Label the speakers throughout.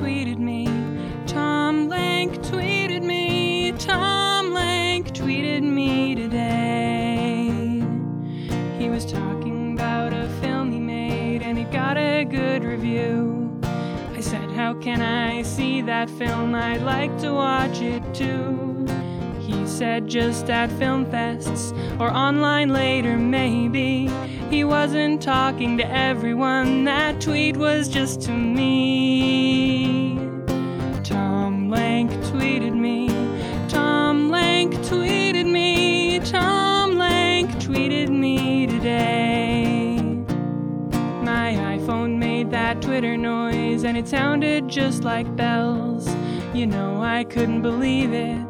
Speaker 1: tweeted me. Tom Lenk tweeted me. Tom Lenk tweeted me today. He was talking about a film he made and he got a good review. I said, How can I see that film? I'd like to watch it too. Said, Just at film fests or online later, maybe. He wasn't talking to everyone, that tweet was just to me. Tom Lenk tweeted me. Tom Lenk tweeted me. Tom Lenk tweeted me today. My iPhone made that Twitter noise and it sounded just like bells. You know, I couldn't believe it,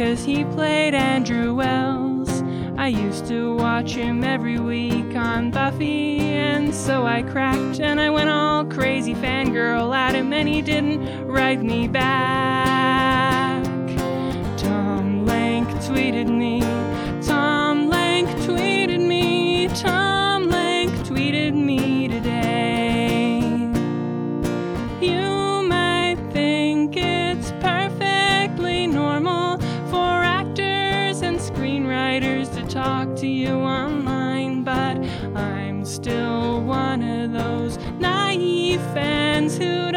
Speaker 1: cause he played Andrew Wells. I used to watch him every week on Buffy, and so I cracked and I went all crazy fangirl at him, and he didn't write me back. Tom Lenk tweeted me. Tom Lenk tweeted me. Tom Lenk tweeted me today. You online, but I'm still one of those naive fans who'd